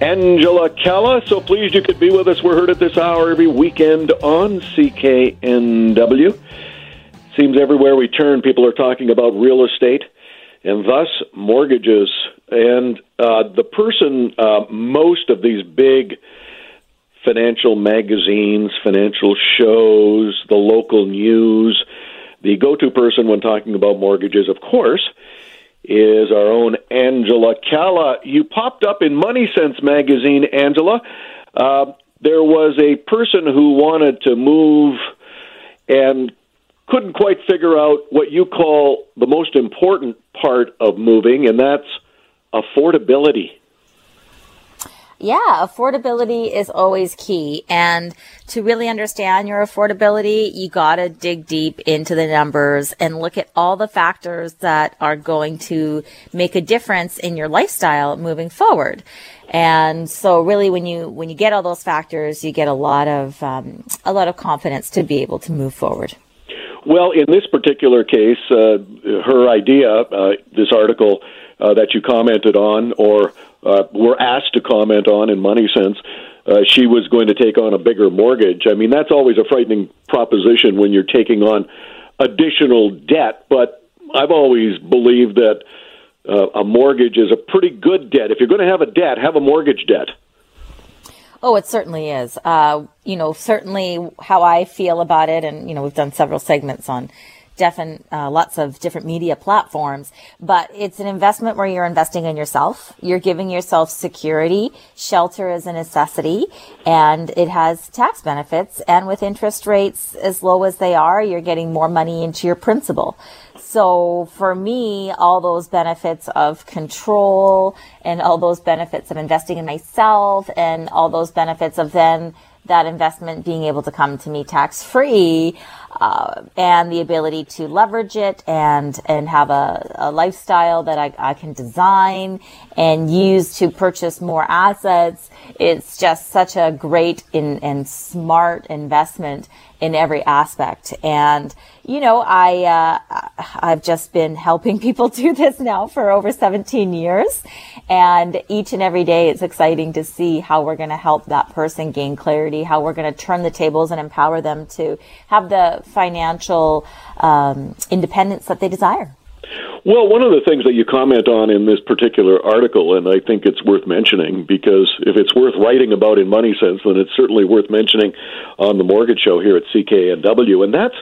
Angela Calla. So pleased you could be with us. We're heard at this hour every weekend on CKNW. Seems everywhere we turn, people are talking about real estate and thus mortgages. And uh, the person, uh, most of these big financial magazines, financial shows, the local news, the go to person when talking about mortgages, of course, is our own Angela Calla. You popped up in Money Sense magazine, Angela. Uh, there was a person who wanted to move and couldn't quite figure out what you call the most important part of moving, and that's affordability. Yeah, affordability is always key. And to really understand your affordability, you gotta dig deep into the numbers and look at all the factors that are going to make a difference in your lifestyle moving forward. And so really when you, when you get all those factors, you get a lot of, um, a lot of confidence to be able to move forward. Well, in this particular case, uh, her idea, uh, this article uh, that you commented on, or uh, were asked to comment on in Money Sense, uh, she was going to take on a bigger mortgage. I mean, that's always a frightening proposition when you're taking on additional debt. But I've always believed that uh, a mortgage is a pretty good debt. If you're going to have a debt, have a mortgage debt. Oh, it certainly is. Uh, you know, certainly how I feel about it, and you know, we've done several segments on different, uh, lots of different media platforms, but it's an investment where you're investing in yourself. You're giving yourself security. Shelter is a necessity and it has tax benefits. And with interest rates as low as they are, you're getting more money into your principal. So for me, all those benefits of control and all those benefits of investing in myself and all those benefits of then that investment being able to come to me tax free uh, and the ability to leverage it and and have a, a lifestyle that I, I can design and use to purchase more assets. It's just such a great in, and smart investment in every aspect. And, you know, I, uh, I've just been helping people do this now for over 17 years. And each and every day it's exciting to see how we're going to help that person gain clarity, how we're going to turn the tables and empower them to have the financial um, independence that they desire. Well, one of the things that you comment on in this particular article, and I think it's worth mentioning because if it's worth writing about in Money Sense, then it's certainly worth mentioning on the Mortgage Show here at CKNW, and that's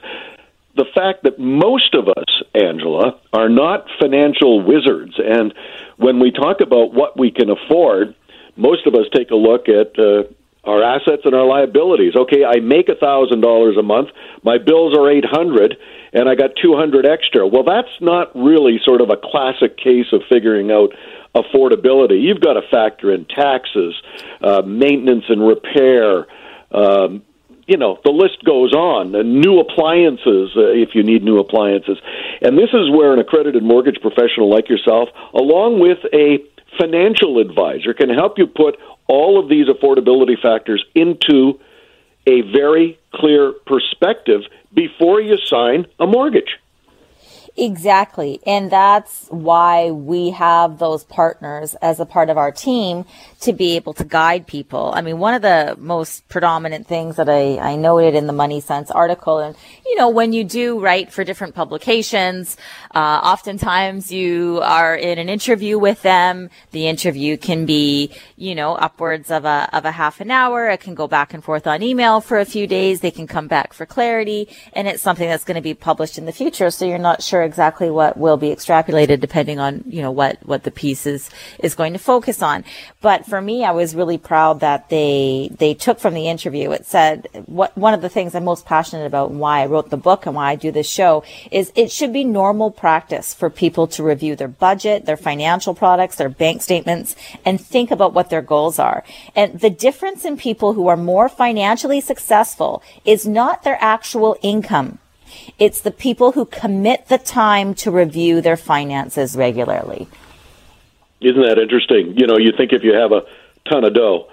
the fact that most of us, Angela, are not financial wizards. And when we talk about what we can afford, most of us take a look at uh, our assets and our liabilities. Okay, I make a thousand dollars a month. My bills are eight hundred, and I got two hundred extra. Well, that's not really sort of a classic case of figuring out affordability. You've got to factor in taxes, uh, maintenance and repair. Um, you know, the list goes on. And new appliances, uh, if you need new appliances. And this is where an accredited mortgage professional like yourself, along with a financial advisor, can help you put all of these affordability factors into a very clear perspective before you sign a mortgage. Exactly. And that's why we have those partners as a part of our team to be able to guide people. I mean, one of the most predominant things that I, I noted in the Money Sense article, and you know, when you do write for different publications, uh, oftentimes you are in an interview with them. The interview can be, you know, upwards of a, of a half an hour. It can go back and forth on email for a few days. They can come back for clarity and it's something that's going to be published in the future. So you're not sure exactly what will be extrapolated depending on, you know, what, what the piece is, is going to focus on. But for me, I was really proud that they, they took from the interview, it said, what, one of the things I'm most passionate about and why I wrote the book and why I do this show is it should be normal practice for people to review their budget, their financial products, their bank statements, and think about what their goals are. And the difference in people who are more financially successful is not their actual income it's the people who commit the time to review their finances regularly. Isn't that interesting? You know, you think if you have a ton of dough,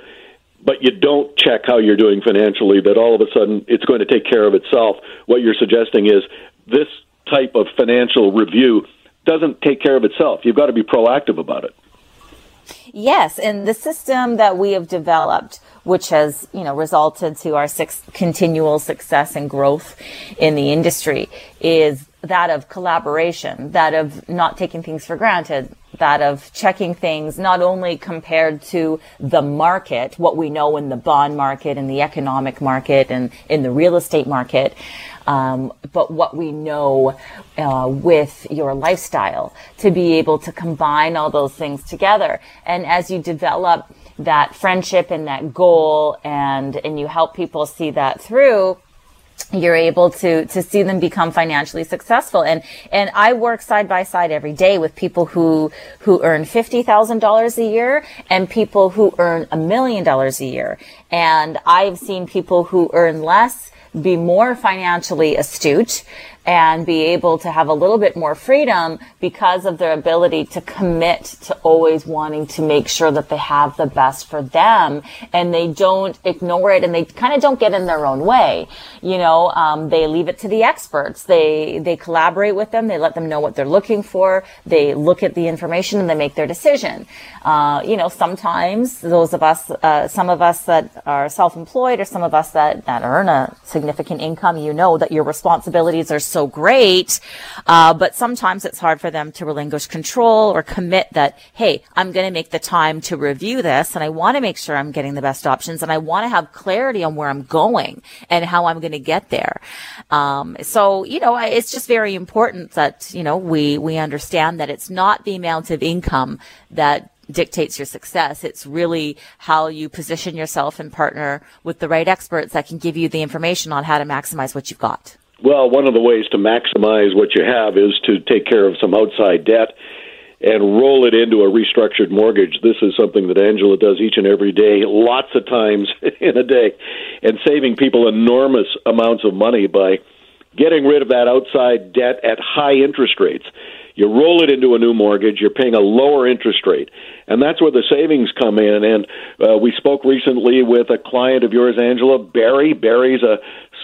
but you don't check how you're doing financially, that all of a sudden it's going to take care of itself. What you're suggesting is this type of financial review doesn't take care of itself. You've got to be proactive about it. Yes, and the system that we have developed, which has you know resulted to our six, continual success and growth in the industry, is that of collaboration, that of not taking things for granted, that of checking things not only compared to the market, what we know in the bond market and the economic market and in the real estate market, um, but what we know uh, with your lifestyle to be able to combine all those things together. And as you develop that friendship and that goal and, and you help people see that through, you're able to to see them become financially successful. And and I work side by side every day with people who who earn $50,000 a year and people who earn a million dollars a year. And I've seen people who earn less be more financially astute and be able to have a little bit more freedom because of their ability to commit to always wanting to make sure that they have the best for them and they don't ignore it and they kind of don't get in their own way. You know, um, they leave it to the experts. They, they collaborate with them. They let them know what they're looking for. They look at the information and they make their decision. Uh, you know, sometimes those of us, uh, some of us that are self-employed or some of us that, that earn a significant income, you know that your responsibilities are so great. Uh, but sometimes it's hard for them to relinquish control or commit that, hey, I'm going to make the time to review this and I want to make sure I'm getting the best options and I want to have clarity on where I'm going and how I'm going to get there. Um, so, you know, it's just very important that, you know, we, we understand that it's not the amount of income that dictates your success. It's really how you position yourself and partner with the right experts that can give you the information on how to maximize what you've got. Well, one of the ways to maximize what you have is to take care of some outside debt and roll it into a restructured mortgage. This is something that Angela does each and every day, lots of times in a day, and saving people enormous amounts of money by getting rid of that outside debt at high interest rates. You roll it into a new mortgage, you're paying a lower interest rate. And that's where the savings come in. And uh, we spoke recently with a client of yours, Angela, Barry. Barry's a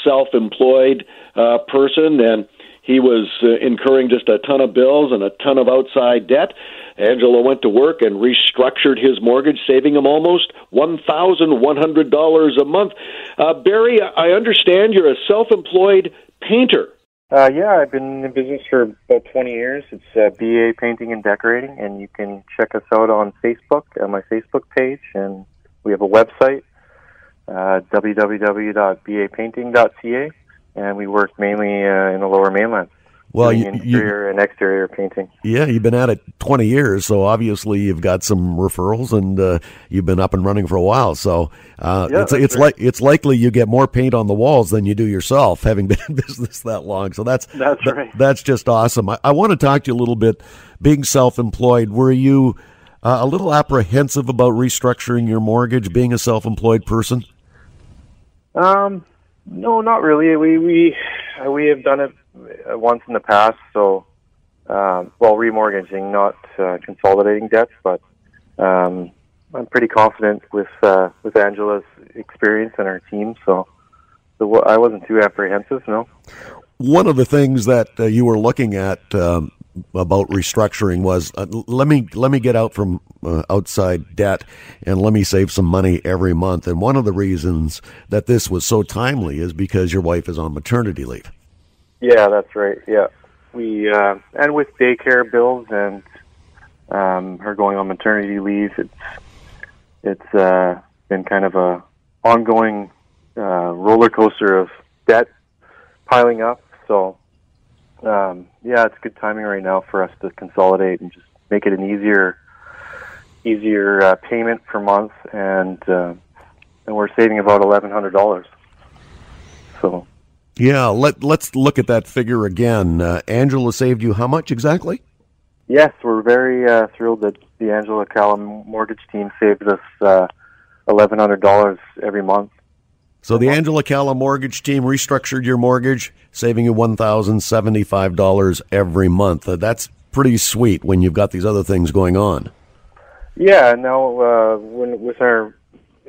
self employed uh, person, and he was uh, incurring just a ton of bills and a ton of outside debt. Angela went to work and restructured his mortgage, saving him almost $1,100 a month. Uh, Barry, I understand you're a self employed painter. Uh, yeah, I've been in business for about 20 years. It's uh, BA Painting and Decorating, and you can check us out on Facebook, on my Facebook page, and we have a website, uh, www.bapainting.ca and we work mainly uh, in the Lower Mainland. Well, you, interior you, and exterior painting. Yeah, you've been at it 20 years, so obviously you've got some referrals, and uh, you've been up and running for a while. So uh, yeah, it's it's like it's likely you get more paint on the walls than you do yourself, having been in business that long. So that's that's right. that's just awesome. I, I, want to talk to you a little bit. Being self-employed, were you uh, a little apprehensive about restructuring your mortgage, being a self-employed person? Um, no, not really. We we we have done it uh, once in the past. So, um, well, remortgaging, not uh, consolidating debts, but um, I'm pretty confident with uh, with Angela's experience and her team. So, so I wasn't too apprehensive. No. One of the things that uh, you were looking at um, about restructuring was uh, let me let me get out from uh, outside debt and let me save some money every month. And one of the reasons that this was so timely is because your wife is on maternity leave. Yeah, that's right. Yeah, we uh, and with daycare bills and um, her going on maternity leave, it's it's uh, been kind of a ongoing uh, roller coaster of debt piling up. So um, yeah, it's good timing right now for us to consolidate and just make it an easier, easier uh, payment per month, and uh, and we're saving about eleven hundred dollars. So. Yeah, let let's look at that figure again. Uh, Angela saved you how much exactly? Yes, we're very uh, thrilled that the Angela Calla mortgage team saved us uh, eleven hundred dollars every month. So the Angela Calla mortgage team restructured your mortgage, saving you one thousand seventy-five dollars every month. Uh, that's pretty sweet when you've got these other things going on. Yeah, now uh, when with our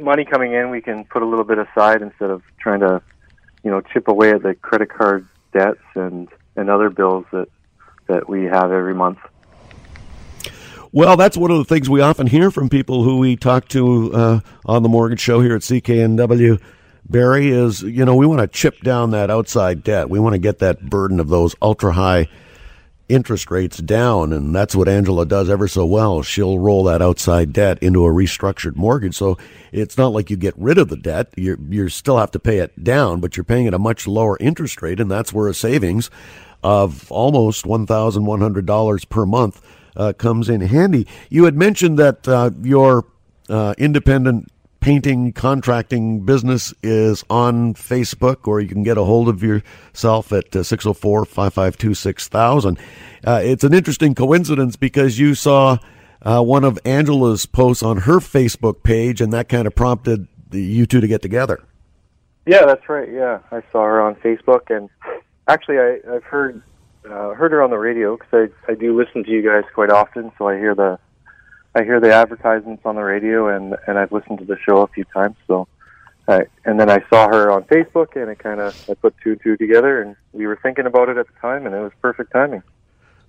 money coming in, we can put a little bit aside instead of trying to, you know, chip away at the credit card debts and and other bills that that we have every month. Well, that's one of the things we often hear from people who we talk to uh, on the mortgage show here at CKNW. Barry is, you know, we want to chip down that outside debt. We want to get that burden of those ultra high interest rates down, and that's what Angela does ever so well. She'll roll that outside debt into a restructured mortgage, so it's not like you get rid of the debt. You you still have to pay it down, but you're paying at a much lower interest rate, and that's where a savings of almost one thousand one hundred dollars per month uh, comes in handy. You had mentioned that uh, your uh, independent painting contracting business is on Facebook, or you can get a hold of yourself at 604 552 6000. It's an interesting coincidence because you saw uh, one of Angela's posts on her Facebook page, and that kind of prompted you two to get together. Yeah, that's right. Yeah, I saw her on Facebook, and actually, I, I've heard uh, heard her on the radio because I I do listen to you guys quite often, so I hear the I hear the advertisements on the radio, and and I've listened to the show a few times. So, I, and then I saw her on Facebook, and it kind of I put two and two together, and we were thinking about it at the time, and it was perfect timing.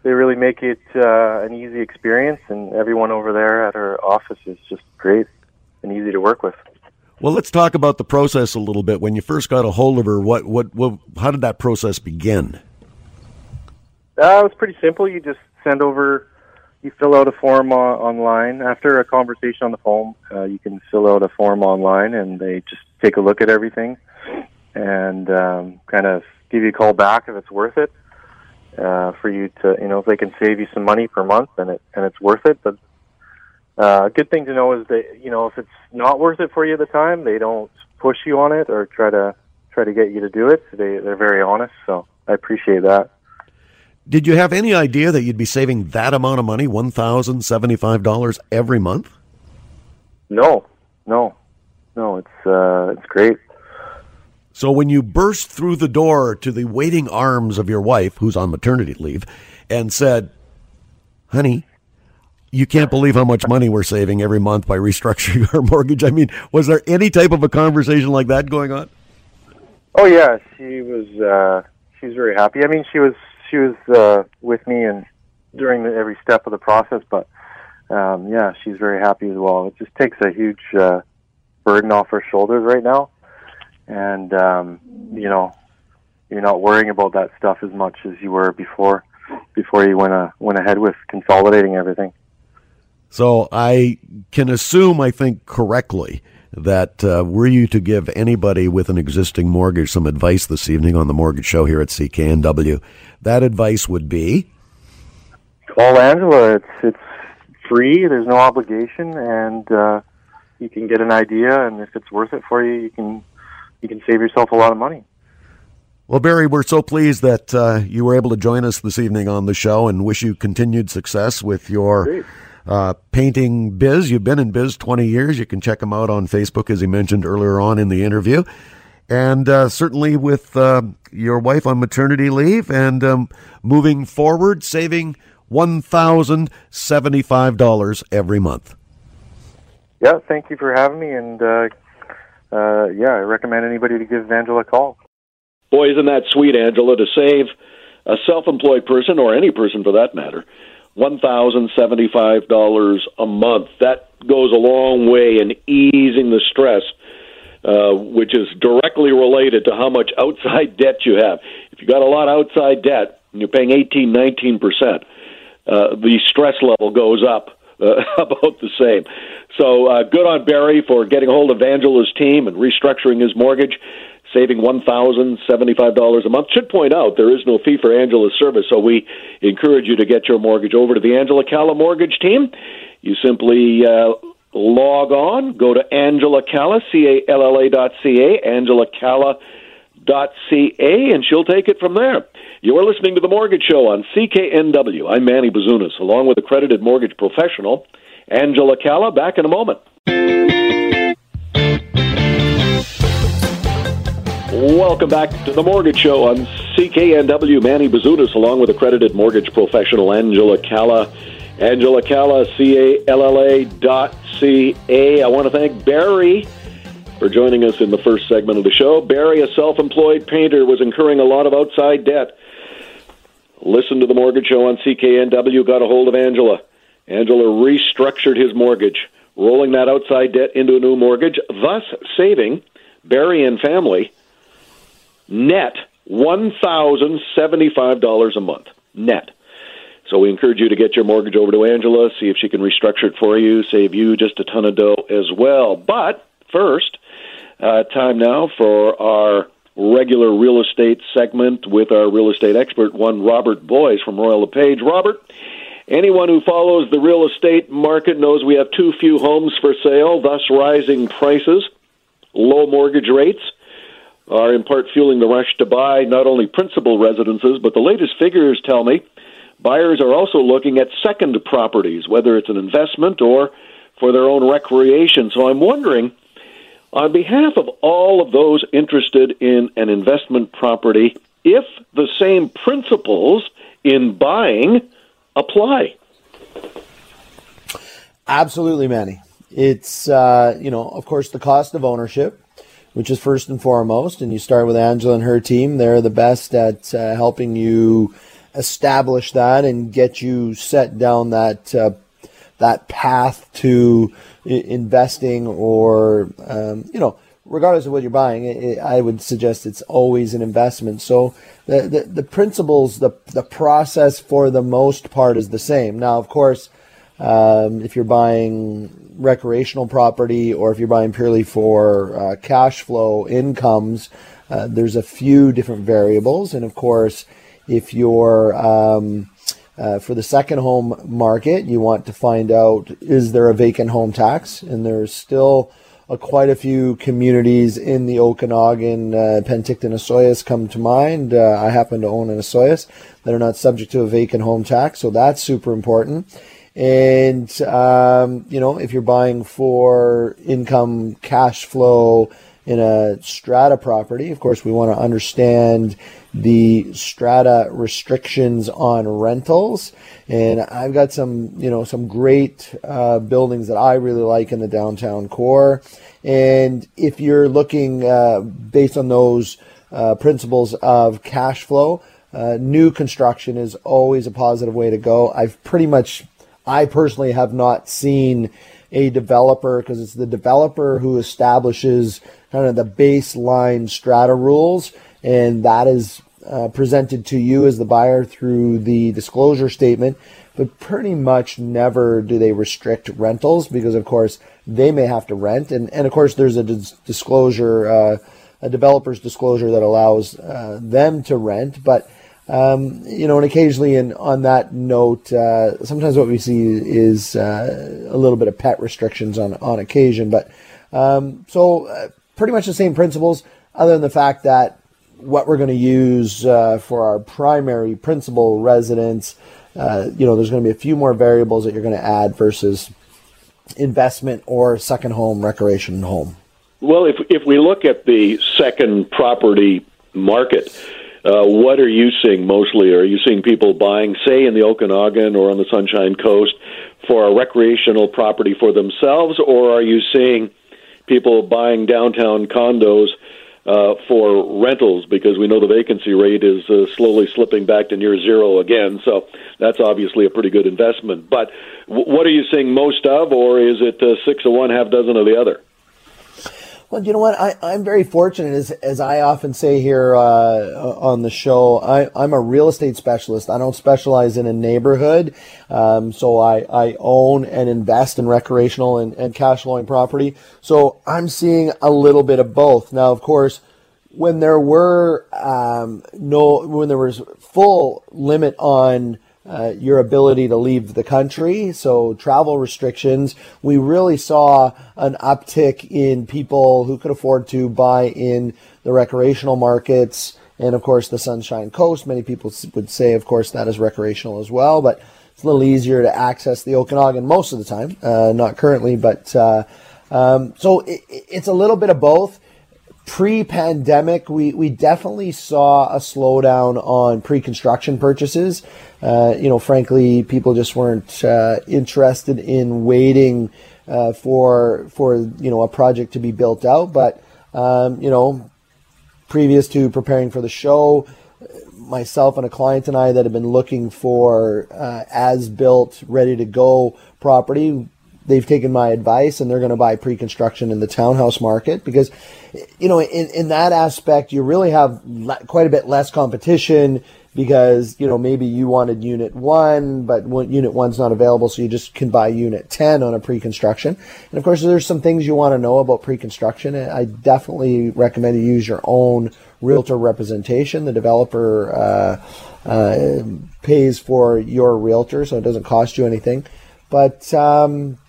They really make it uh, an easy experience, and everyone over there at her office is just great and easy to work with. Well, let's talk about the process a little bit. When you first got a hold of her, what what, what how did that process begin? Uh, it was pretty simple. You just send over you fill out a form online after a conversation on the phone. Uh, you can fill out a form online, and they just take a look at everything and um, kind of give you a call back if it's worth it uh, for you to, you know, if they can save you some money per month, and it and it's worth it. But uh, a good thing to know is that you know if it's not worth it for you at the time, they don't push you on it or try to try to get you to do it. They they're very honest, so I appreciate that. Did you have any idea that you'd be saving that amount of money, one thousand seventy-five dollars every month? No, no, no. It's uh, it's great. So when you burst through the door to the waiting arms of your wife, who's on maternity leave, and said, "Honey, you can't believe how much money we're saving every month by restructuring our mortgage." I mean, was there any type of a conversation like that going on? Oh yeah, she was. Uh, she was very happy. I mean, she was she was uh, with me and during the, every step of the process. But um, yeah, she's very happy as well. It just takes a huge uh, burden off her shoulders right now, and um, you know, you're not worrying about that stuff as much as you were before. Before you went uh, went ahead with consolidating everything. So I can assume, I think correctly, that uh, were you to give anybody with an existing mortgage some advice this evening on the Mortgage Show here at CKNW, that advice would be call Angela. It's it's free. There's no obligation, and uh, you can get an idea. And if it's worth it for you, you can you can save yourself a lot of money. Well, Barry, we're so pleased that uh, you were able to join us this evening on the show, and wish you continued success with your. Great uh, painting biz. You've been in biz 20 years. You can check him out on Facebook, as he mentioned earlier on in the interview. And uh, certainly with uh, your wife on maternity leave and um, moving forward, saving $1,075 every month. Yeah, thank you for having me. And uh, uh, yeah, I recommend anybody to give Angela a call. Boy, isn't that sweet, Angela, to save a self employed person, or any person for that matter, $1,075 a month. That goes a long way in easing the stress, uh, which is directly related to how much outside debt you have. If you got a lot of outside debt and you're paying 18, 19%, uh, the stress level goes up. Uh, about the same. So uh, good on Barry for getting a hold of Angela's team and restructuring his mortgage, saving $1,075 a month. Should point out there is no fee for Angela's service, so we encourage you to get your mortgage over to the Angela Calla Mortgage Team. You simply uh, log on, go to Angela Calla, C-A-L-L-A dot C-A, Angela Calla dot C-A, and she'll take it from there. You are listening to The Mortgage Show on CKNW. I'm Manny Bazunas, along with accredited mortgage professional Angela Calla. Back in a moment. Welcome back to the Mortgage Show on CKNW. Manny Bazunas, along with accredited mortgage professional Angela Calla. Angela Calla, C A L L A dot C A. I want to thank Barry for joining us in the first segment of the show. Barry, a self employed painter, was incurring a lot of outside debt. Listen to the Mortgage Show on CKNW, got a hold of Angela. Angela restructured his mortgage, rolling that outside debt into a new mortgage, thus saving Barry and family net $1,075 a month. Net. So we encourage you to get your mortgage over to Angela, see if she can restructure it for you, save you just a ton of dough as well. But first, uh, time now for our regular real estate segment with our real estate expert, one Robert Boies from Royal LePage. Robert, anyone who follows the real estate market knows we have too few homes for sale, thus rising prices, low mortgage rates are in part fueling the rush to buy not only principal residences, but the latest figures tell me buyers are also looking at second properties, whether it's an investment or for their own recreation. So I'm wondering, on behalf of all of those interested in an investment property, if the same principles in buying apply. Absolutely, Manny. It's, uh, you know, of course, the cost of ownership which is first and foremost. And you start with Angela and her team. They're the best at uh, helping you establish that and get you set down that uh, that path to investing or um, you know regardless of what you're buying it, i would suggest it's always an investment so the, the, the principles the, the process for the most part is the same now of course um, if you're buying recreational property or if you're buying purely for uh, cash flow incomes, uh, there's a few different variables. And of course, if you're um, uh, for the second home market, you want to find out is there a vacant home tax? And there's still uh, quite a few communities in the Okanagan, uh, Penticton, Osoyoos come to mind. Uh, I happen to own an Osoyoos that are not subject to a vacant home tax, so that's super important. And, um, you know, if you're buying for income cash flow in a strata property, of course, we want to understand the strata restrictions on rentals. And I've got some, you know, some great uh, buildings that I really like in the downtown core. And if you're looking uh, based on those uh, principles of cash flow, uh, new construction is always a positive way to go. I've pretty much I personally have not seen a developer because it's the developer who establishes kind of the baseline strata rules, and that is uh, presented to you as the buyer through the disclosure statement. But pretty much never do they restrict rentals because, of course, they may have to rent, and and of course there's a dis- disclosure, uh, a developer's disclosure that allows uh, them to rent, but um, you know, and occasionally, and on that note, uh, sometimes what we see is uh, a little bit of pet restrictions on on occasion. But um, so, uh, pretty much the same principles, other than the fact that what we're going to use uh, for our primary principal residence, uh, you know, there's going to be a few more variables that you're going to add versus investment or second home, recreation home. Well, if if we look at the second property market uh, what are you seeing mostly? Are you seeing people buying, say, in the Okanagan or on the Sunshine Coast for a recreational property for themselves, or are you seeing people buying downtown condos uh, for rentals? Because we know the vacancy rate is uh, slowly slipping back to near zero again. So that's obviously a pretty good investment. But w- what are you seeing most of, or is it uh, six of one, half dozen of the other? Well, you know what? I, I'm very fortunate, as, as I often say here uh, on the show. I, I'm a real estate specialist. I don't specialize in a neighborhood. Um, so I, I own and invest in recreational and, and cash flowing property. So I'm seeing a little bit of both. Now, of course, when there were um, no when there was full limit on uh, your ability to leave the country, so travel restrictions, we really saw an uptick in people who could afford to buy in the recreational markets. And of course, the Sunshine Coast. Many people would say, of course, that is recreational as well, but it's a little easier to access the Okanagan most of the time. Uh, not currently, but uh, um, so it, it's a little bit of both pre-pandemic, we, we definitely saw a slowdown on pre-construction purchases. Uh, you know, frankly, people just weren't uh, interested in waiting uh, for for you know a project to be built out. But um, you know, previous to preparing for the show, myself and a client and I that have been looking for uh, as built, ready to go property they've taken my advice and they're going to buy pre-construction in the townhouse market because you know in, in that aspect you really have le- quite a bit less competition because you know maybe you wanted unit 1 but unit 1's not available so you just can buy unit 10 on a pre-construction. And of course there's some things you want to know about pre-construction. I definitely recommend you use your own realtor representation. The developer uh, uh, pays for your realtor so it doesn't cost you anything. But um,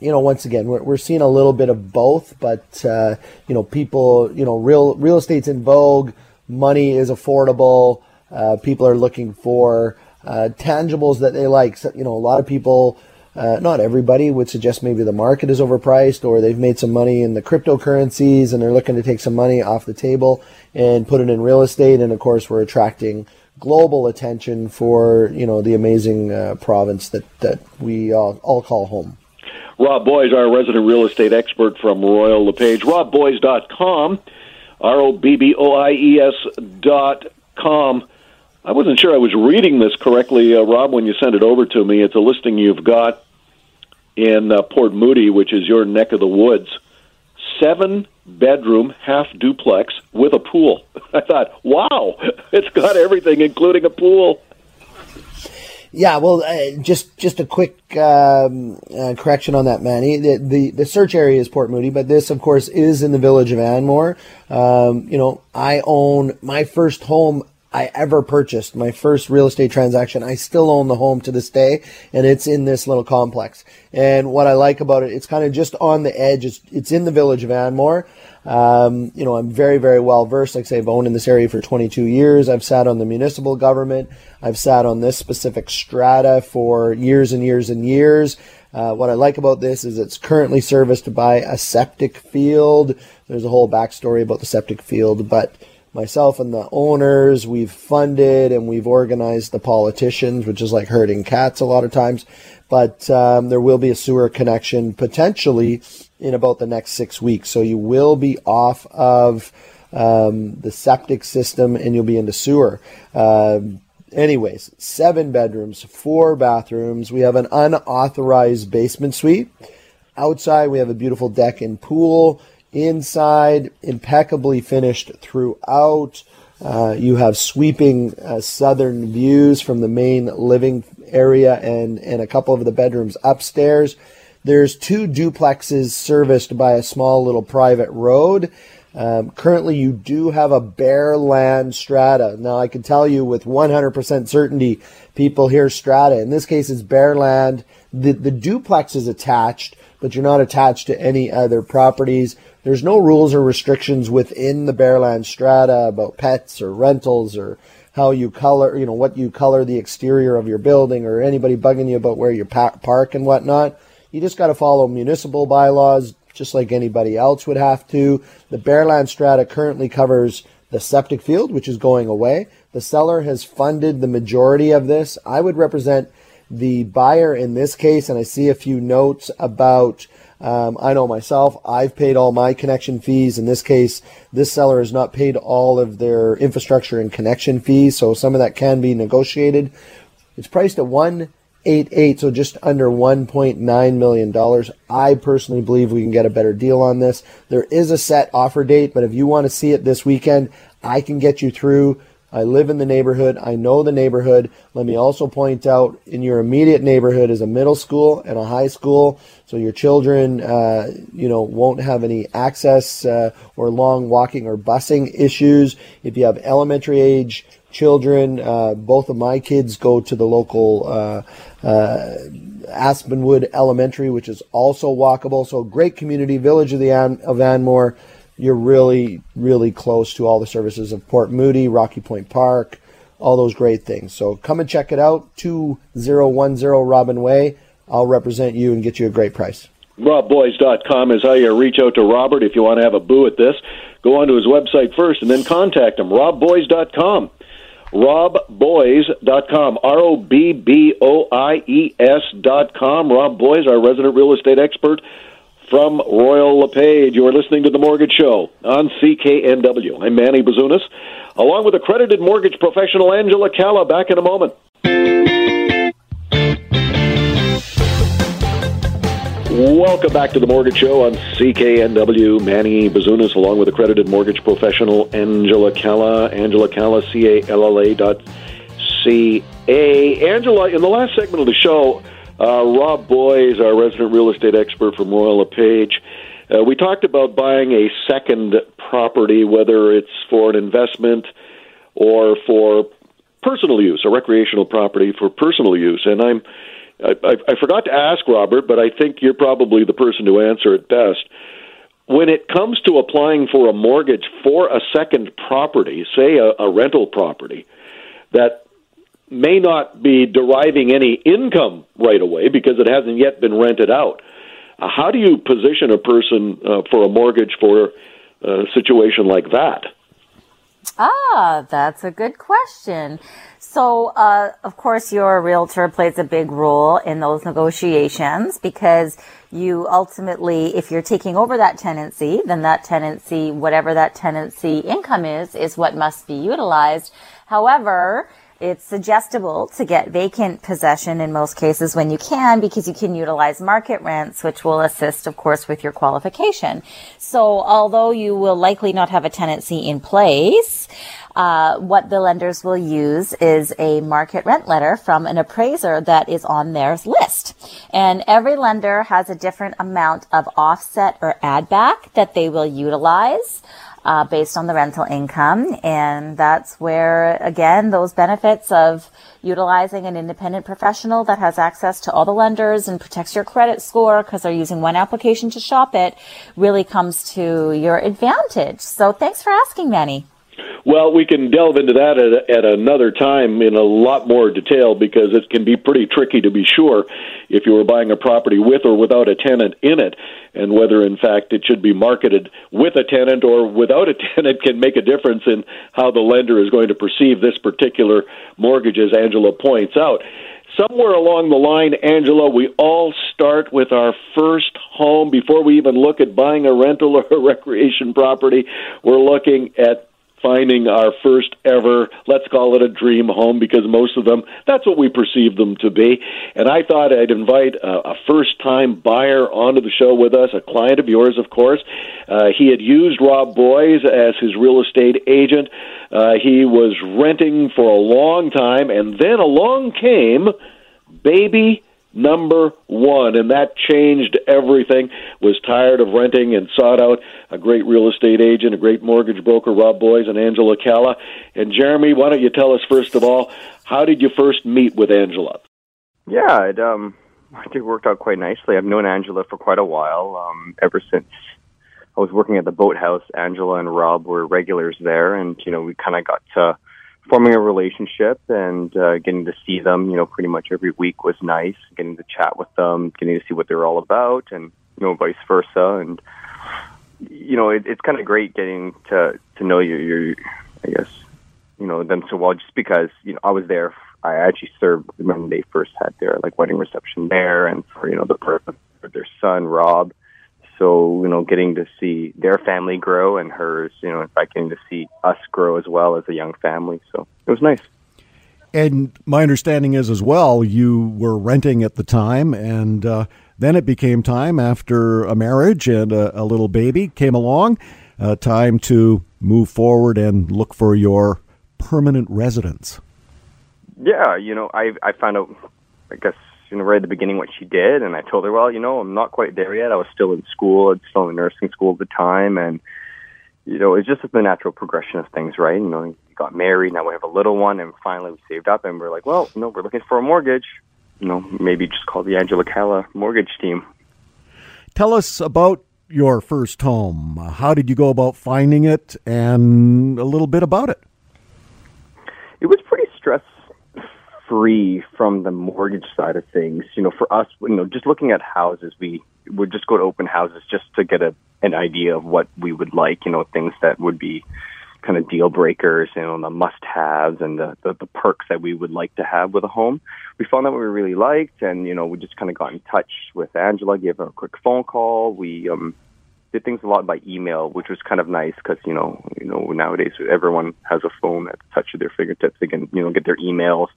you know, once again, we're, we're seeing a little bit of both, but, uh, you know, people, you know, real, real estate's in vogue, money is affordable, uh, people are looking for, uh, tangibles that they like. So, you know, a lot of people, uh, not everybody would suggest maybe the market is overpriced or they've made some money in the cryptocurrencies and they're looking to take some money off the table and put it in real estate. And of course, we're attracting global attention for, you know, the amazing uh, province that, that we all, all call home. Rob Boies, our resident real estate expert from Royal LePage. RobBoies.com, R O B B O I E S dot com. I wasn't sure I was reading this correctly, uh, Rob, when you sent it over to me. It's a listing you've got in uh, Port Moody, which is your neck of the woods. Seven bedroom, half duplex with a pool. I thought, wow, it's got everything, including a pool. Yeah, well, uh, just just a quick um, uh, correction on that, Manny. The, the, the search area is Port Moody, but this, of course, is in the village of Anmore. Um, you know, I own my first home I ever purchased, my first real estate transaction. I still own the home to this day, and it's in this little complex. And what I like about it, it's kind of just on the edge. It's, it's in the village of Anmore. Um, you know, I'm very, very well versed. Like I say, I've owned in this area for 22 years. I've sat on the municipal government. I've sat on this specific strata for years and years and years. Uh, what I like about this is it's currently serviced by a septic field. There's a whole backstory about the septic field, but myself and the owners, we've funded and we've organized the politicians, which is like herding cats a lot of times. But um, there will be a sewer connection potentially in about the next six weeks. So you will be off of um, the septic system and you'll be into sewer. Um, anyways, seven bedrooms, four bathrooms. We have an unauthorized basement suite. Outside, we have a beautiful deck and pool. Inside, impeccably finished throughout. Uh, you have sweeping uh, southern views from the main living area and, and a couple of the bedrooms upstairs. There's two duplexes serviced by a small little private road. Um, currently, you do have a bare land strata. Now, I can tell you with 100% certainty, people hear strata. In this case, it's bare land. The, the duplex is attached, but you're not attached to any other properties. There's no rules or restrictions within the bare land strata about pets or rentals or how you color, you know, what you color the exterior of your building or anybody bugging you about where you park and whatnot. You just got to follow municipal bylaws just like anybody else would have to. The bare land strata currently covers the septic field, which is going away. The seller has funded the majority of this. I would represent the buyer in this case, and I see a few notes about. Um, I know myself, I've paid all my connection fees. In this case, this seller has not paid all of their infrastructure and connection fees, so some of that can be negotiated. It's priced at one eight eight, so just under one point nine million dollars. I personally believe we can get a better deal on this. There is a set offer date, but if you want to see it this weekend, I can get you through I live in the neighborhood. I know the neighborhood. Let me also point out in your immediate neighborhood is a middle school and a high school. So your children, uh, you know, won't have any access uh, or long walking or busing issues. If you have elementary age children, uh, both of my kids go to the local uh, uh, Aspenwood Elementary, which is also walkable. So great community village of the An- of Anmore you're really, really close to all the services of Port Moody, Rocky Point Park, all those great things. So come and check it out. 2010 Robin Way. I'll represent you and get you a great price. RobBoies.com is how you reach out to Robert if you want to have a boo at this. Go onto his website first and then contact him. RobBoies.com. RobBoies.com. R O B B O I E S.com. Rob Boies, our resident real estate expert from Royal LePage. You are listening to The Mortgage Show on CKNW. I'm Manny Bazunas, along with accredited mortgage professional Angela Calla. Back in a moment. Welcome back to the Mortgage Show on CKNW. Manny Bazunas, along with accredited mortgage professional Angela Calla. Angela Calla, C A L L A dot C A. Angela, in the last segment of the show, uh, Rob Boies, our resident real estate expert from Royal LePage, uh, we talked about buying a second property, whether it's for an investment or for personal use, a recreational property for personal use. And I'm, I, I, I forgot to ask Robert, but I think you're probably the person to answer it best. When it comes to applying for a mortgage for a second property, say a, a rental property, that may not be deriving any income right away because it hasn't yet been rented out. Uh, how do you position a person uh, for a mortgage for a situation like that? Ah, that's a good question. So, uh, of course, your realtor plays a big role in those negotiations because you ultimately, if you're taking over that tenancy, then that tenancy, whatever that tenancy income is, is what must be utilized. However, it's suggestible to get vacant possession in most cases when you can because you can utilize market rents, which will assist, of course, with your qualification. So although you will likely not have a tenancy in place, uh, what the lenders will use is a market rent letter from an appraiser that is on their list. And every lender has a different amount of offset or add back that they will utilize uh, based on the rental income. And that's where, again, those benefits of utilizing an independent professional that has access to all the lenders and protects your credit score because they're using one application to shop it really comes to your advantage. So thanks for asking, Manny. Well, we can delve into that at, at another time in a lot more detail because it can be pretty tricky to be sure if you were buying a property with or without a tenant in it, and whether in fact it should be marketed with a tenant or without a tenant can make a difference in how the lender is going to perceive this particular mortgage, as Angela points out somewhere along the line, Angela, we all start with our first home before we even look at buying a rental or a recreation property. We're looking at finding our first ever, let's call it a dream home, because most of them, that's what we perceive them to be. And I thought I'd invite a, a first time buyer onto the show with us, a client of yours, of course. Uh, he had used Rob Boies as his real estate agent. Uh, he was renting for a long time, and then along came baby number one, and that changed everything. Was tired of renting and sought out a great real estate agent, a great mortgage broker, Rob Boies and Angela Calla. And Jeremy, why don't you tell us first of all, how did you first meet with Angela? Yeah, it um, I think it worked out quite nicely. I've known Angela for quite a while, um, ever since I was working at the boathouse. Angela and Rob were regulars there, and you know we kind of got to forming a relationship and uh, getting to see them, you know, pretty much every week was nice. Getting to chat with them, getting to see what they're all about, and you know, vice versa. And you know, it, it's kind of great getting to to know you. You're, I guess, you know, them so well, just because you know I was there. I actually served when they first had their like wedding reception there, and for you know the birth of their son Rob so you know getting to see their family grow and hers you know in fact getting to see us grow as well as a young family so it was nice and my understanding is as well you were renting at the time and uh, then it became time after a marriage and a, a little baby came along uh, time to move forward and look for your permanent residence? Yeah, you know, I I found out, I guess, you know, right at the beginning what she did, and I told her, well, you know, I'm not quite there yet. I was still in school, I'd still in nursing school at the time, and you know, it's just the natural progression of things, right? You know, we got married, now we have a little one, and finally we saved up, and we're like, well, you know, we're looking for a mortgage. You know, maybe just call the Angela Calla mortgage team. Tell us about your first home. How did you go about finding it, and a little bit about it? It was pretty stress free from the mortgage side of things. You know, for us, you know, just looking at houses, we would just go to open houses just to get a an idea of what we would like. You know, things that would be kind of deal breakers, you know, the must haves and the, the, the perks that we would like to have with a home. We found that we really liked and, you know, we just kind of got in touch with Angela, gave her a quick phone call. We, um, did things a lot by email, which was kind of nice because, you know, you know, nowadays everyone has a phone at the touch of their fingertips. They can, you know, get their emails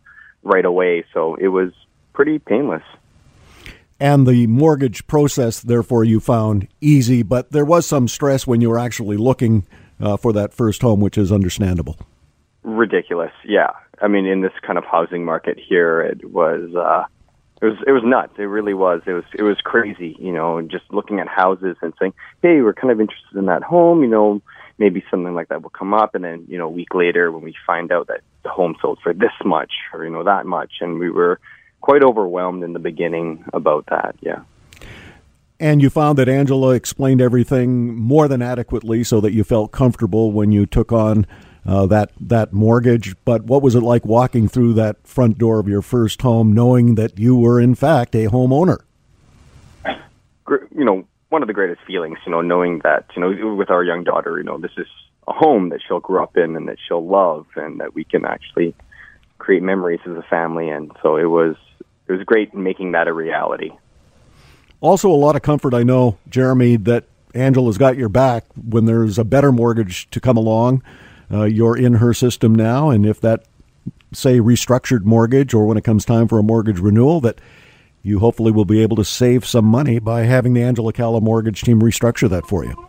right away. So it was pretty painless. And the mortgage process, therefore, you found easy, but there was some stress when you were actually looking uh, for that first home, which is understandable. Ridiculous, yeah. I mean, in this kind of housing market here, it was uh, it was it was nuts. It really was. It was it was crazy, you know. Just looking at houses and saying, "Hey, we're kind of interested in that home," you know. Maybe something like that will come up, and then you know, a week later, when we find out that the home sold for this much or you know that much, and we were quite overwhelmed in the beginning about that. Yeah. And you found that Angela explained everything more than adequately so that you felt comfortable when you took on uh, that that mortgage. But what was it like walking through that front door of your first home, knowing that you were in fact a homeowner? You know, one of the greatest feelings, you know, knowing that you know, with our young daughter, you know, this is a home that she'll grow up in and that she'll love, and that we can actually create memories as a family. And so it was it was great making that a reality. Also, a lot of comfort, I know, Jeremy, that Angela's got your back when there's a better mortgage to come along. Uh, you're in her system now, and if that, say, restructured mortgage or when it comes time for a mortgage renewal, that you hopefully will be able to save some money by having the Angela Calla mortgage team restructure that for you.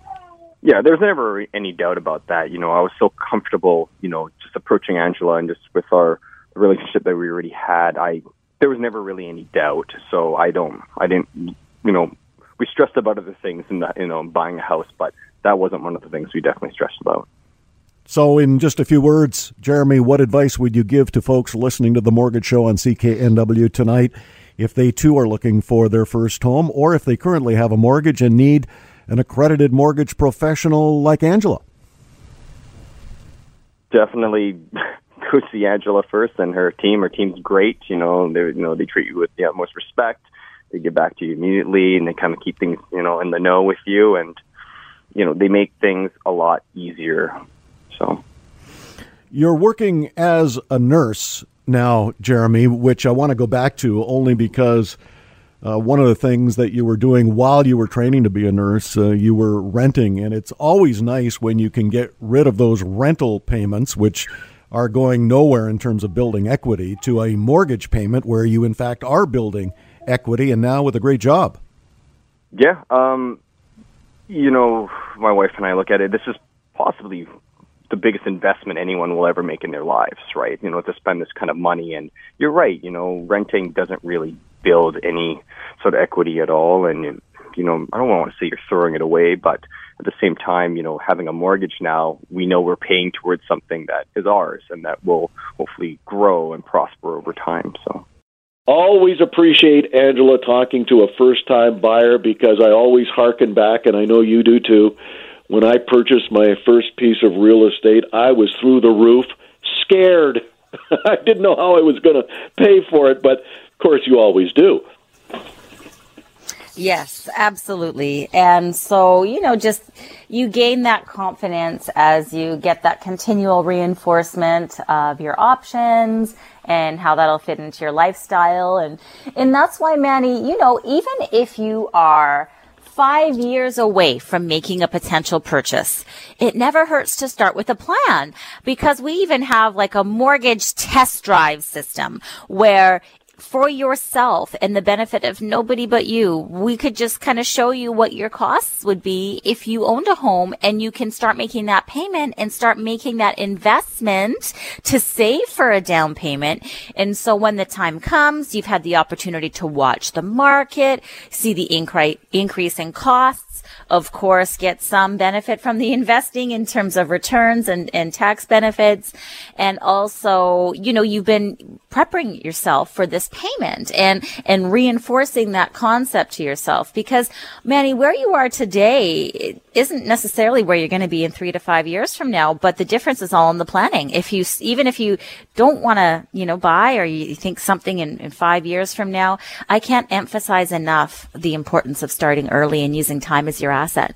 Yeah, there's never any doubt about that. You know, I was so comfortable, you know, just approaching Angela and just with our relationship that we already had. I there was never really any doubt. So I don't, I didn't you know, we stressed about other things in that, you know, buying a house, but that wasn't one of the things we definitely stressed about. So, in just a few words, Jeremy, what advice would you give to folks listening to the Mortgage Show on CKNW tonight if they too are looking for their first home or if they currently have a mortgage and need an accredited mortgage professional like Angela? Definitely go see Angela first and her team. Her team's great. You know, they you know they treat you with the utmost respect they get back to you immediately and they kind of keep things, you know, in the know with you and you know, they make things a lot easier. So you're working as a nurse now, Jeremy, which I want to go back to only because uh, one of the things that you were doing while you were training to be a nurse, uh, you were renting, and it's always nice when you can get rid of those rental payments, which are going nowhere in terms of building equity, to a mortgage payment where you, in fact, are building equity and now with a great job. Yeah. Um, you know, my wife and I look at it, this is possibly the biggest investment anyone will ever make in their lives, right? You know, to spend this kind of money. And you're right, you know, renting doesn't really build any sort of equity at all. And, you know, I don't want to say you're throwing it away, but at the same time, you know, having a mortgage now, we know we're paying towards something that is ours and that will hopefully grow and prosper over time. So. Always appreciate Angela talking to a first time buyer because I always hearken back, and I know you do too. When I purchased my first piece of real estate, I was through the roof, scared. I didn't know how I was going to pay for it, but of course, you always do. Yes, absolutely. And so, you know, just you gain that confidence as you get that continual reinforcement of your options and how that'll fit into your lifestyle. And, and that's why, Manny, you know, even if you are five years away from making a potential purchase, it never hurts to start with a plan because we even have like a mortgage test drive system where for yourself and the benefit of nobody but you, we could just kind of show you what your costs would be if you owned a home and you can start making that payment and start making that investment to save for a down payment. And so when the time comes, you've had the opportunity to watch the market, see the incre- increase in costs of course, get some benefit from the investing in terms of returns and, and tax benefits. And also, you know, you've been prepping yourself for this payment and, and reinforcing that concept to yourself because Manny, where you are today isn't necessarily where you're going to be in three to five years from now, but the difference is all in the planning. If you, even if you don't want to, you know, buy or you think something in, in five years from now, I can't emphasize enough the importance of starting early and using time as your asset.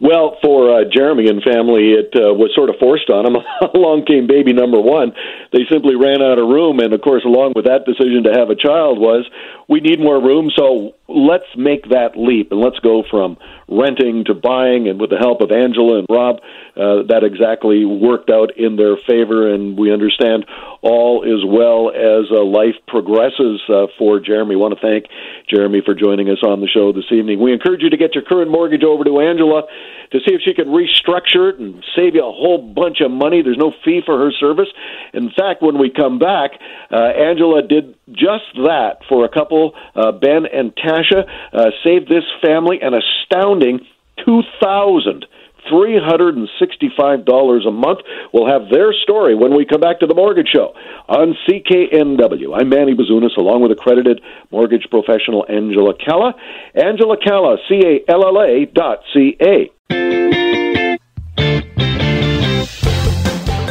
Well, for uh, Jeremy and family, it uh, was sort of forced on them. along came baby number one. They simply ran out of room, and of course, along with that decision to have a child was we need more room. So let's make that leap and let's go from renting to buying. And with the help of Angela and Rob, uh, that exactly worked out in their favor. And we understand all is well as uh, life progresses uh, for Jeremy. We want to thank Jeremy for joining us on the show this evening. We encourage you to get your current mortgage over to Angela to see if she can restructure it and save you a whole bunch of money. There's no fee for her service. In fact, when we come back, uh, Angela did just that for a couple, uh, Ben and Tasha, uh, saved this family an astounding two thousand three hundred and sixty-five dollars a month. We'll have their story when we come back to the Mortgage Show on CKNW. I'm Manny Bazunas, along with accredited mortgage professional Angela Calla. Angela Calla, C A L L A dot C A.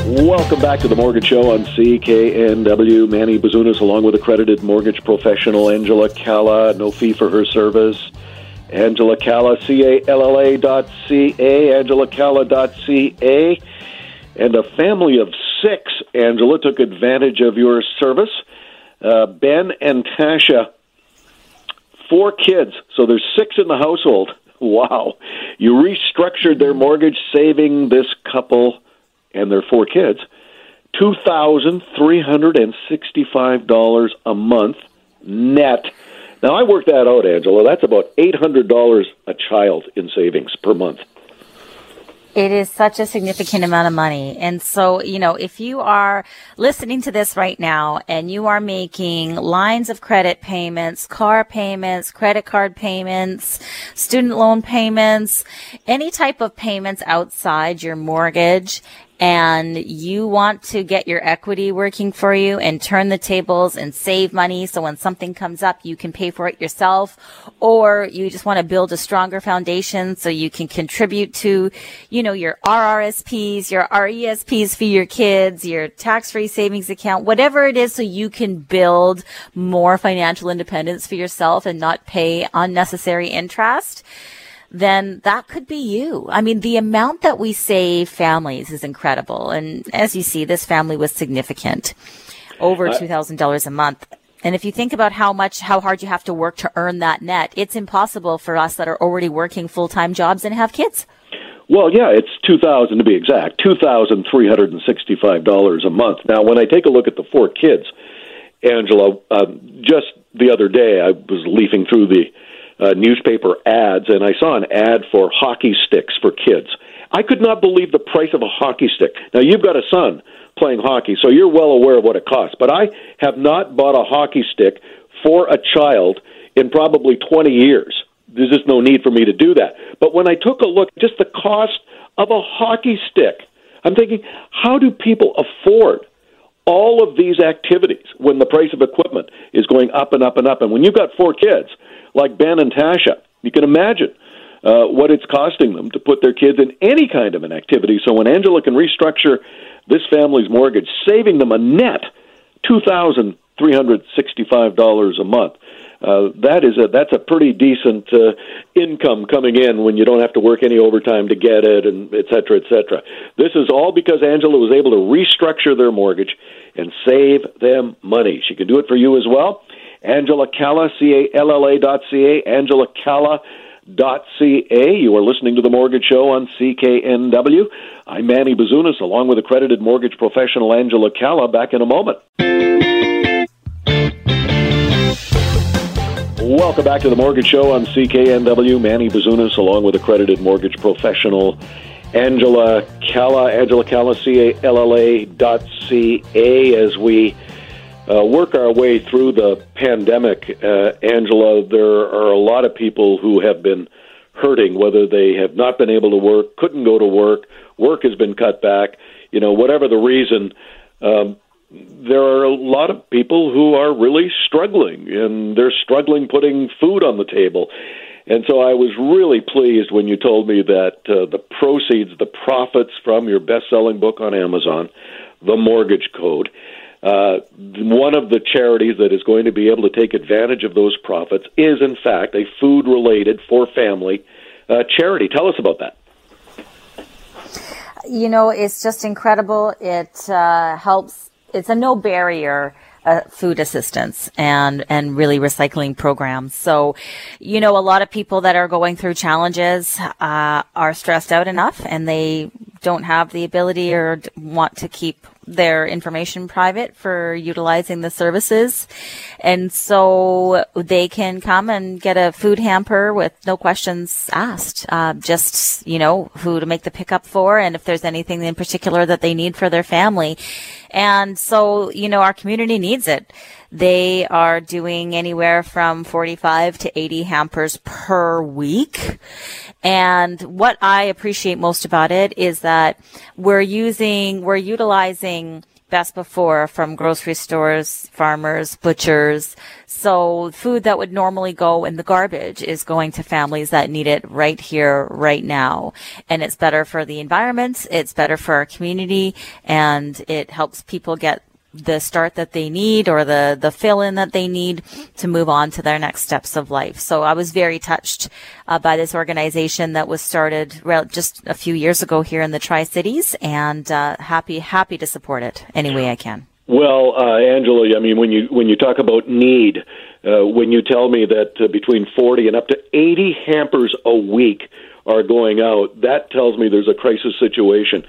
Welcome back to the Mortgage Show on CKNW. Manny Bazunas, along with accredited mortgage professional Angela Calla. No fee for her service. Angela Calla, C-A-L-L-A dot C-A, Angela Calla dot C-A. And a family of six, Angela, took advantage of your service. Uh, ben and Tasha, four kids, so there's six in the household. Wow. You restructured their mortgage, saving this couple and their four kids $2,365 a month net. Now, I worked that out, Angela. That's about $800 a child in savings per month. It is such a significant amount of money. And so, you know, if you are listening to this right now and you are making lines of credit payments, car payments, credit card payments, student loan payments, any type of payments outside your mortgage, and you want to get your equity working for you and turn the tables and save money so when something comes up you can pay for it yourself or you just want to build a stronger foundation so you can contribute to you know your RRSPs your RESPs for your kids your tax-free savings account whatever it is so you can build more financial independence for yourself and not pay unnecessary interest then that could be you. I mean, the amount that we save families is incredible. And as you see, this family was significant over $2,000 a month. And if you think about how much, how hard you have to work to earn that net, it's impossible for us that are already working full-time jobs and have kids. Well, yeah, it's two thousand to be exact, two thousand three hundred and sixty-five dollars a month. Now, when I take a look at the four kids, Angela, uh, just the other day I was leafing through the uh, newspaper ads, and I saw an ad for hockey sticks for kids. I could not believe the price of a hockey stick. Now, you've got a son playing hockey, so you're well aware of what it costs. But I have not bought a hockey stick for a child in probably 20 years. There's just no need for me to do that. But when I took a look, just the cost of a hockey stick, I'm thinking, how do people afford all of these activities when the price of equipment is going up and up and up? And when you've got four kids, like Ben and Tasha. You can imagine uh, what it's costing them to put their kids in any kind of an activity. So when Angela can restructure this family's mortgage, saving them a net two thousand three hundred sixty-five dollars a month. Uh, that is a that's a pretty decent uh, income coming in when you don't have to work any overtime to get it, and et cetera, et cetera. This is all because Angela was able to restructure their mortgage and save them money. She can do it for you as well. Angela Calla, C-A-L-L-A dot C-A, Angela Calla dot C-A. You are listening to The Mortgage Show on CKNW. I'm Manny Bazunas, along with accredited mortgage professional Angela Calla. Back in a moment. Welcome back to the Mortgage Show on CKNW. Manny Bazunas, along with accredited mortgage professional Angela Calla, Angela Calla, C-A-L-L-A dot C-A, as we uh, work our way through the pandemic. Uh, Angela, there are a lot of people who have been hurting, whether they have not been able to work, couldn't go to work, work has been cut back, you know, whatever the reason. Um, there are a lot of people who are really struggling, and they're struggling putting food on the table. And so I was really pleased when you told me that uh, the proceeds, the profits from your best selling book on Amazon, The Mortgage Code, uh, one of the charities that is going to be able to take advantage of those profits is, in fact, a food related for family uh, charity. Tell us about that. You know, it's just incredible. It uh, helps it's a no barrier uh, food assistance and and really recycling programs. So, you know, a lot of people that are going through challenges uh, are stressed out enough, and they don't have the ability or want to keep their information private for utilizing the services. And so they can come and get a food hamper with no questions asked. Uh, just, you know, who to make the pickup for and if there's anything in particular that they need for their family. And so, you know, our community needs it. They are doing anywhere from 45 to 80 hampers per week. And what I appreciate most about it is that we're using, we're utilizing best before from grocery stores, farmers, butchers. So food that would normally go in the garbage is going to families that need it right here, right now. And it's better for the environment. It's better for our community and it helps people get the start that they need or the the fill in that they need to move on to their next steps of life. So I was very touched uh, by this organization that was started just a few years ago here in the Tri Cities, and uh, happy happy to support it any way I can. Well, uh, Angela, I mean when you when you talk about need, uh, when you tell me that uh, between forty and up to eighty hampers a week are going out, that tells me there's a crisis situation.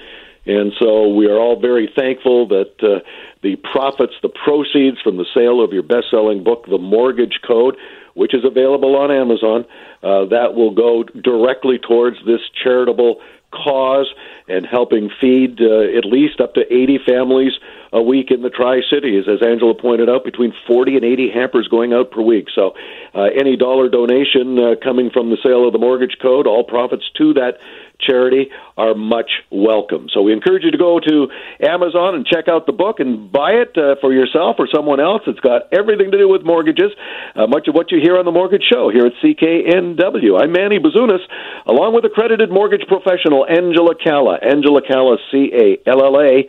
And so we are all very thankful that uh, the profits, the proceeds from the sale of your best selling book, The Mortgage Code, which is available on Amazon, uh, that will go directly towards this charitable cause and helping feed uh, at least up to 80 families a week in the Tri Cities. As Angela pointed out, between 40 and 80 hampers going out per week. So uh, any dollar donation uh, coming from the sale of the mortgage code, all profits to that charity are much welcome. So we encourage you to go to Amazon and check out the book and buy it uh, for yourself or someone else. It's got everything to do with mortgages, uh, much of what you hear on the Mortgage Show here at CKNW. I'm Manny Bazunas, along with accredited mortgage professional Angela Calla. Angela Calla, C A L L A